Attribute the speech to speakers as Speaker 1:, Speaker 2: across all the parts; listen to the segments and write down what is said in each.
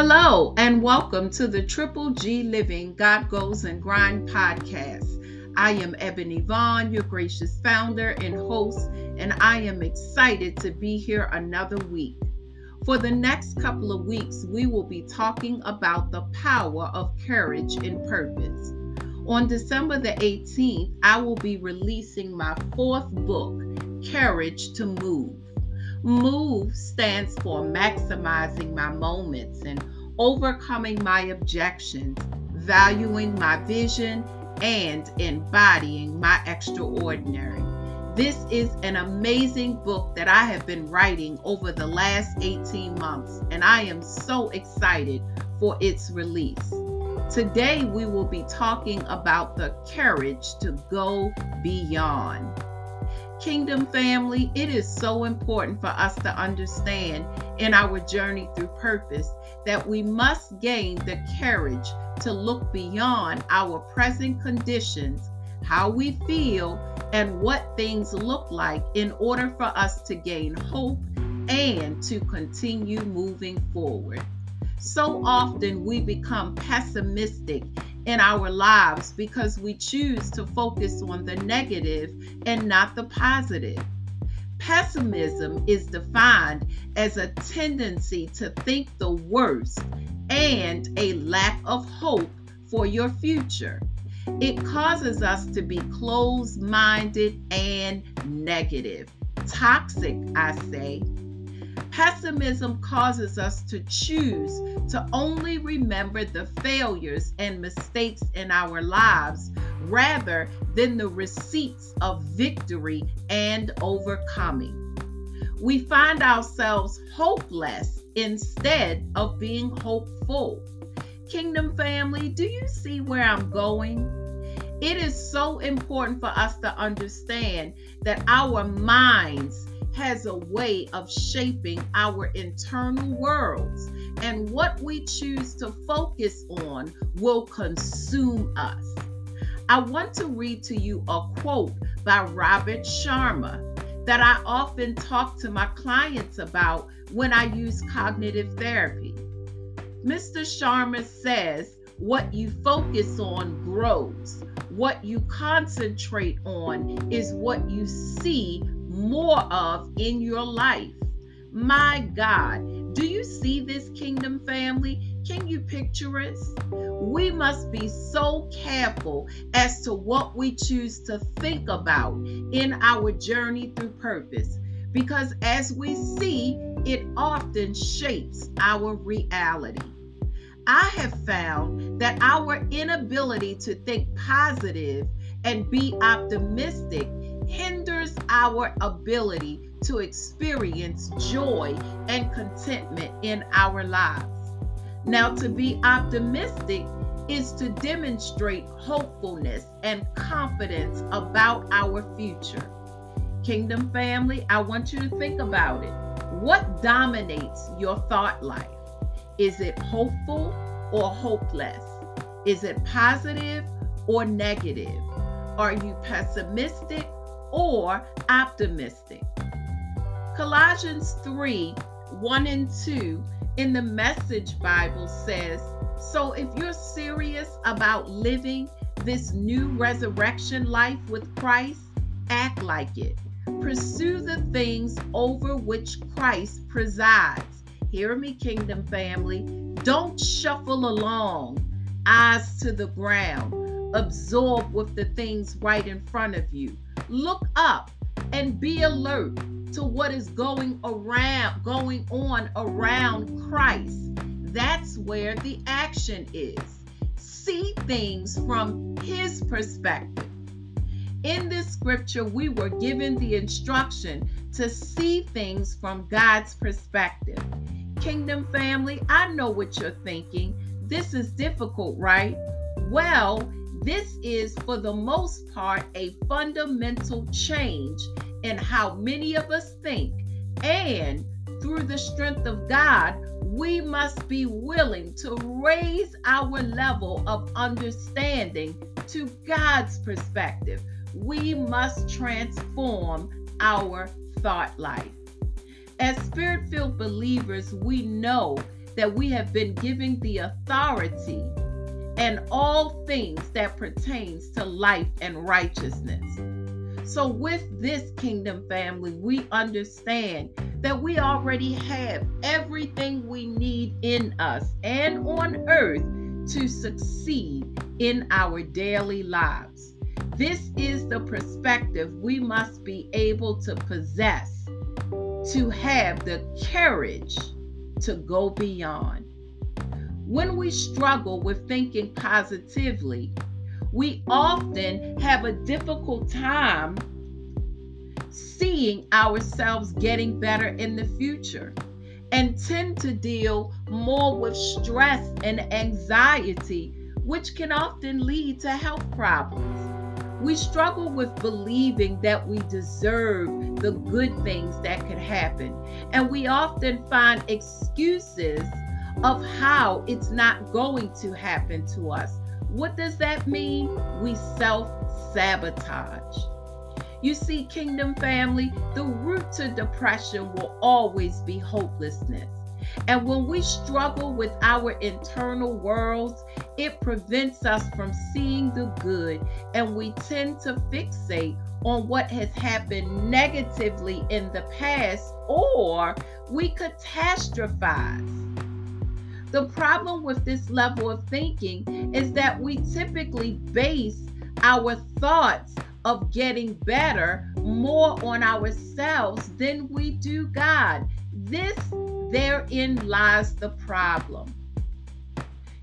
Speaker 1: Hello, and welcome to the Triple G Living God Goals and Grind podcast. I am Ebony Vaughn, your gracious founder and host, and I am excited to be here another week. For the next couple of weeks, we will be talking about the power of courage and purpose. On December the 18th, I will be releasing my fourth book, Courage to Move. MOVE stands for maximizing my moments and overcoming my objections, valuing my vision, and embodying my extraordinary. This is an amazing book that I have been writing over the last 18 months, and I am so excited for its release. Today, we will be talking about the courage to go beyond. Kingdom family, it is so important for us to understand in our journey through purpose that we must gain the courage to look beyond our present conditions, how we feel, and what things look like in order for us to gain hope and to continue moving forward. So often we become pessimistic in our lives because we choose to focus on the negative and not the positive. Pessimism is defined as a tendency to think the worst and a lack of hope for your future. It causes us to be closed minded and negative. Toxic, I say, Pessimism causes us to choose to only remember the failures and mistakes in our lives rather than the receipts of victory and overcoming. We find ourselves hopeless instead of being hopeful. Kingdom family, do you see where I'm going? It is so important for us to understand that our minds has a way of shaping our internal worlds, and what we choose to focus on will consume us. I want to read to you a quote by Robert Sharma that I often talk to my clients about when I use cognitive therapy. Mr. Sharma says, What you focus on grows. What you concentrate on is what you see more of in your life. My God, do you see this kingdom family? Can you picture us? We must be so careful as to what we choose to think about in our journey through purpose because as we see, it often shapes our reality. I have found that our inability to think positive and be optimistic hinders our ability to experience joy and contentment in our lives. Now, to be optimistic is to demonstrate hopefulness and confidence about our future. Kingdom family, I want you to think about it. What dominates your thought life? Is it hopeful or hopeless? Is it positive or negative? Are you pessimistic or optimistic. Colossians 3 1 and 2 in the Message Bible says, So if you're serious about living this new resurrection life with Christ, act like it. Pursue the things over which Christ presides. Hear me, kingdom family. Don't shuffle along, eyes to the ground, absorb with the things right in front of you. Look up and be alert to what is going around going on around Christ. That's where the action is. See things from his perspective. In this scripture, we were given the instruction to see things from God's perspective. Kingdom family, I know what you're thinking. This is difficult, right? Well, this is, for the most part, a fundamental change in how many of us think. And through the strength of God, we must be willing to raise our level of understanding to God's perspective. We must transform our thought life. As spirit filled believers, we know that we have been given the authority and all things that pertains to life and righteousness. So with this kingdom family, we understand that we already have everything we need in us and on earth to succeed in our daily lives. This is the perspective we must be able to possess to have the courage to go beyond. When we struggle with thinking positively, we often have a difficult time seeing ourselves getting better in the future and tend to deal more with stress and anxiety, which can often lead to health problems. We struggle with believing that we deserve the good things that could happen, and we often find excuses of how it's not going to happen to us. What does that mean? We self sabotage. You see, Kingdom family, the root to depression will always be hopelessness. And when we struggle with our internal worlds, it prevents us from seeing the good, and we tend to fixate on what has happened negatively in the past, or we catastrophize. The problem with this level of thinking is that we typically base our thoughts of getting better more on ourselves than we do God. This, therein lies the problem.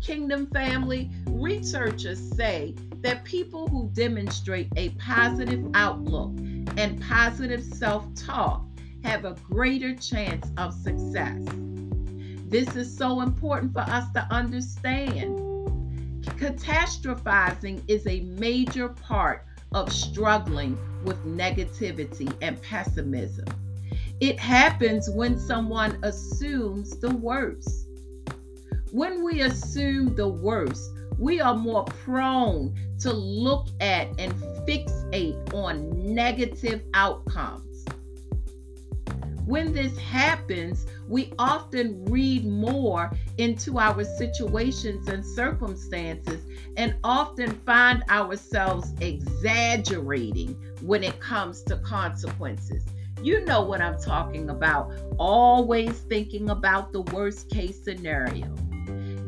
Speaker 1: Kingdom family, researchers say that people who demonstrate a positive outlook and positive self talk have a greater chance of success. This is so important for us to understand. Catastrophizing is a major part of struggling with negativity and pessimism. It happens when someone assumes the worst. When we assume the worst, we are more prone to look at and fixate on negative outcomes. When this happens, we often read more into our situations and circumstances and often find ourselves exaggerating when it comes to consequences. You know what I'm talking about. Always thinking about the worst case scenario.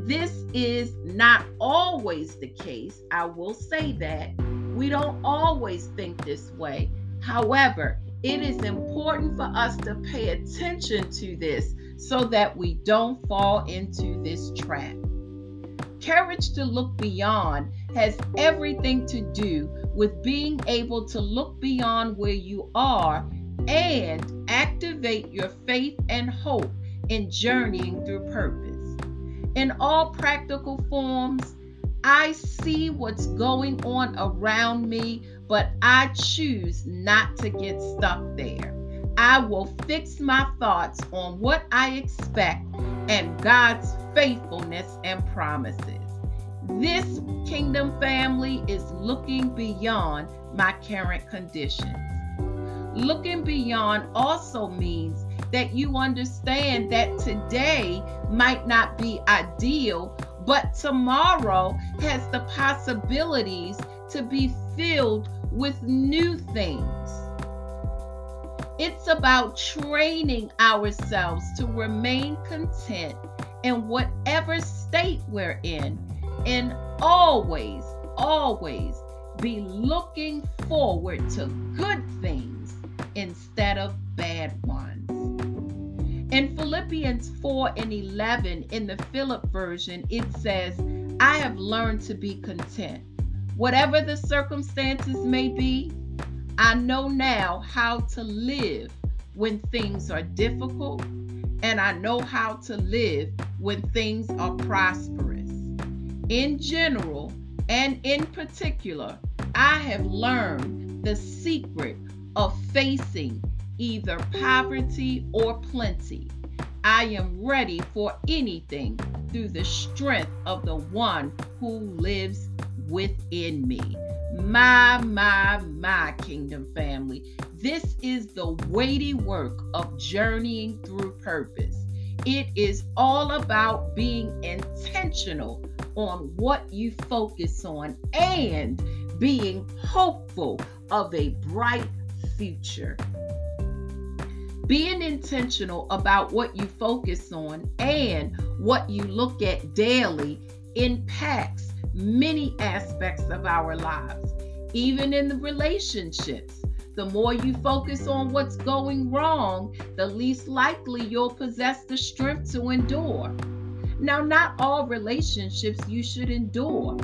Speaker 1: This is not always the case. I will say that. We don't always think this way. However, it is important for us to pay attention to this so that we don't fall into this trap. Courage to look beyond has everything to do with being able to look beyond where you are and activate your faith and hope in journeying through purpose. In all practical forms, I see what's going on around me, but I choose not to get stuck there. I will fix my thoughts on what I expect and God's faithfulness and promises. This kingdom family is looking beyond my current conditions. Looking beyond also means that you understand that today might not be ideal, but tomorrow has the possibilities to be filled with new things. It's about training ourselves to remain content in whatever state we're in and always, always be looking forward to good things instead of bad ones. In Philippians 4 and 11, in the Philip version, it says, I have learned to be content. Whatever the circumstances may be, I know now how to live when things are difficult, and I know how to live when things are prosperous. In general and in particular, I have learned the secret of facing either poverty or plenty. I am ready for anything through the strength of the one who lives within me. My, my, my kingdom family. This is the weighty work of journeying through purpose. It is all about being intentional on what you focus on and being hopeful of a bright future. Being intentional about what you focus on and what you look at daily impacts many aspects of our lives, even in the relationships. The more you focus on what's going wrong, the least likely you'll possess the strength to endure. Now, not all relationships you should endure.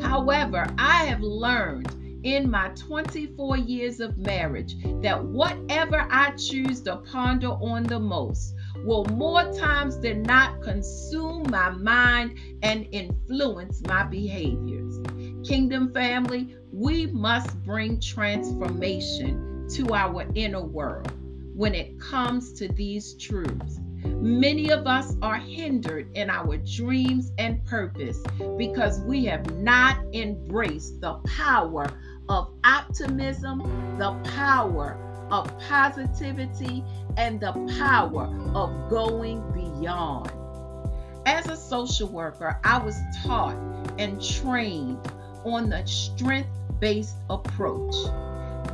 Speaker 1: However, I have learned in my 24 years of marriage that whatever I choose to ponder on the most will more times than not consume my mind and influence my behaviors. Kingdom family, we must bring transformation to our inner world when it comes to these truths. Many of us are hindered in our dreams and purpose because we have not embraced the power of optimism, the power of positivity, and the power of going beyond. As a social worker, I was taught and trained on the strength based approach.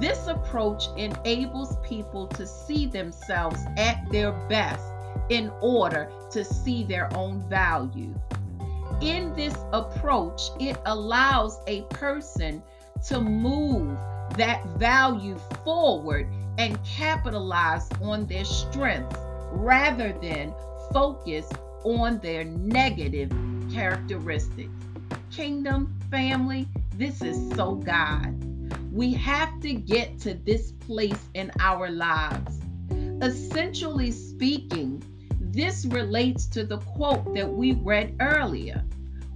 Speaker 1: This approach enables people to see themselves at their best in order to see their own value. In this approach, it allows a person to move that value forward and capitalize on their strengths rather than focus on their negative characteristics. Kingdom family, this is so God. We have to get to this place in our lives. Essentially speaking, this relates to the quote that we read earlier.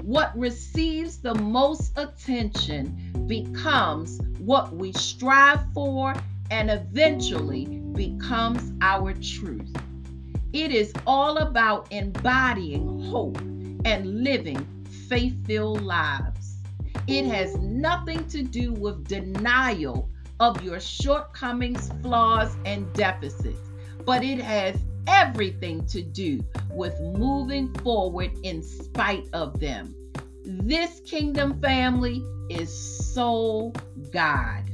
Speaker 1: What receives the most attention becomes what we strive for and eventually becomes our truth. It is all about embodying hope and living faith filled lives. It has nothing to do with denial of your shortcomings, flaws, and deficits, but it has everything to do with moving forward in spite of them. This kingdom family is so God.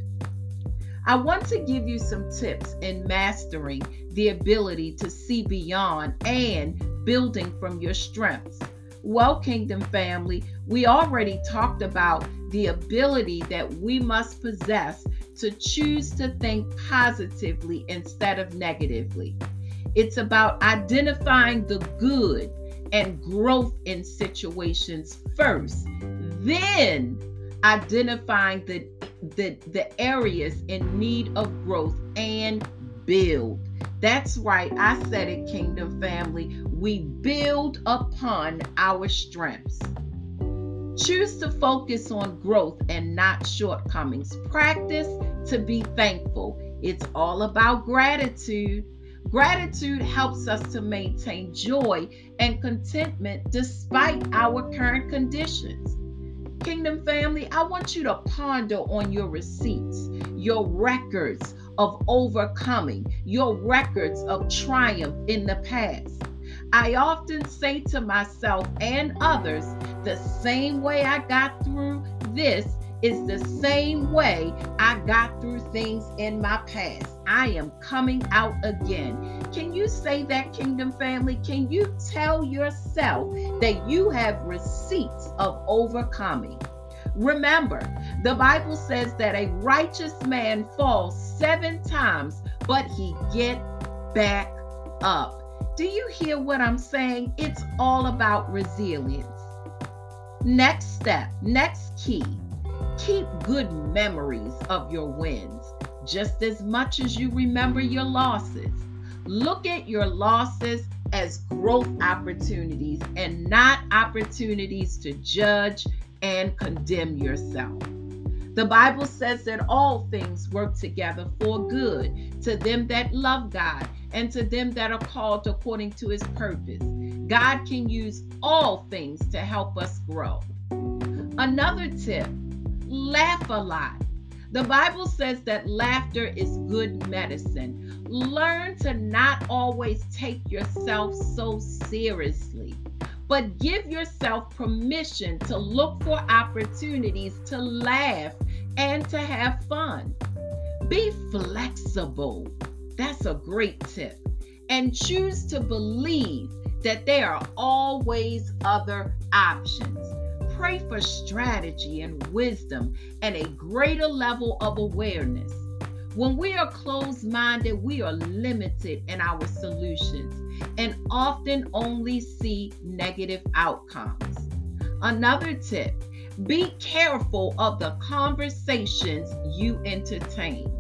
Speaker 1: I want to give you some tips in mastering the ability to see beyond and building from your strengths. Well, Kingdom family, we already talked about the ability that we must possess to choose to think positively instead of negatively. It's about identifying the good and growth in situations first, then identifying the, the, the areas in need of growth and build. That's right, I said it, Kingdom family. We build upon our strengths. Choose to focus on growth and not shortcomings. Practice to be thankful. It's all about gratitude. Gratitude helps us to maintain joy and contentment despite our current conditions. Kingdom family, I want you to ponder on your receipts, your records of overcoming, your records of triumph in the past. I often say to myself and others, the same way I got through this is the same way I got through things in my past. I am coming out again. Can you say that, Kingdom family? Can you tell yourself that you have receipts of overcoming? Remember, the Bible says that a righteous man falls seven times, but he get back up. Do you hear what I'm saying? It's all about resilience. Next step, next key Keep good memories of your wins just as much as you remember your losses. Look at your losses as growth opportunities and not opportunities to judge and condemn yourself. The Bible says that all things work together for good to them that love God and to them that are called according to his purpose. God can use all things to help us grow. Another tip laugh a lot. The Bible says that laughter is good medicine. Learn to not always take yourself so seriously, but give yourself permission to look for opportunities to laugh and to have fun. Be flexible. That's a great tip. And choose to believe that there are always other options. Pray for strategy and wisdom and a greater level of awareness. When we are closed minded, we are limited in our solutions and often only see negative outcomes. Another tip be careful of the conversations you entertain.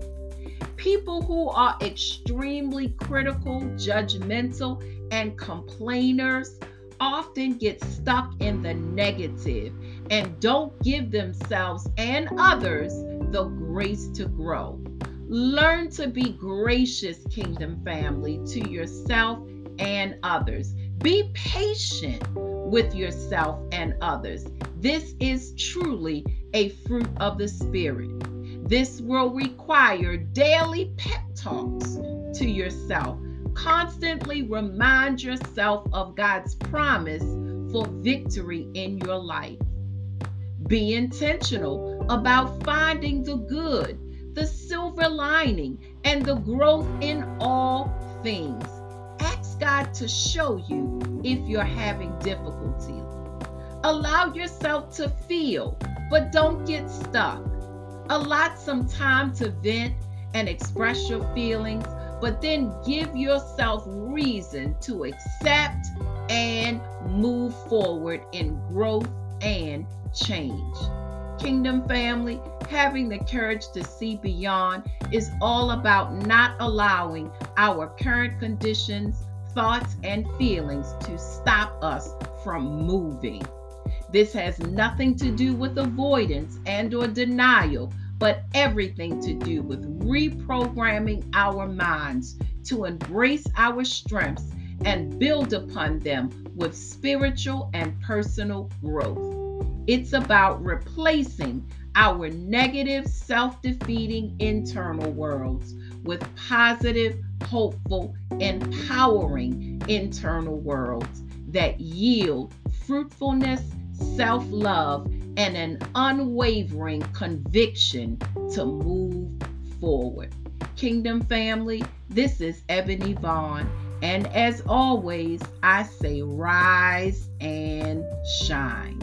Speaker 1: People who are extremely critical, judgmental, and complainers often get stuck in the negative and don't give themselves and others the grace to grow. Learn to be gracious, kingdom family, to yourself and others. Be patient with yourself and others. This is truly a fruit of the Spirit. This will require daily pep talks to yourself. Constantly remind yourself of God's promise for victory in your life. Be intentional about finding the good, the silver lining, and the growth in all things. Ask God to show you if you're having difficulty. Allow yourself to feel, but don't get stuck. Allot some time to vent and express your feelings, but then give yourself reason to accept and move forward in growth and change. Kingdom family, having the courage to see beyond is all about not allowing our current conditions, thoughts, and feelings to stop us from moving. This has nothing to do with avoidance and or denial, but everything to do with reprogramming our minds to embrace our strengths and build upon them with spiritual and personal growth. It's about replacing our negative, self defeating internal worlds with positive, hopeful, empowering internal worlds that yield fruitfulness, self love, and an unwavering conviction to move forward. Kingdom family, this is Ebony Vaughn. And as always, I say rise and shine.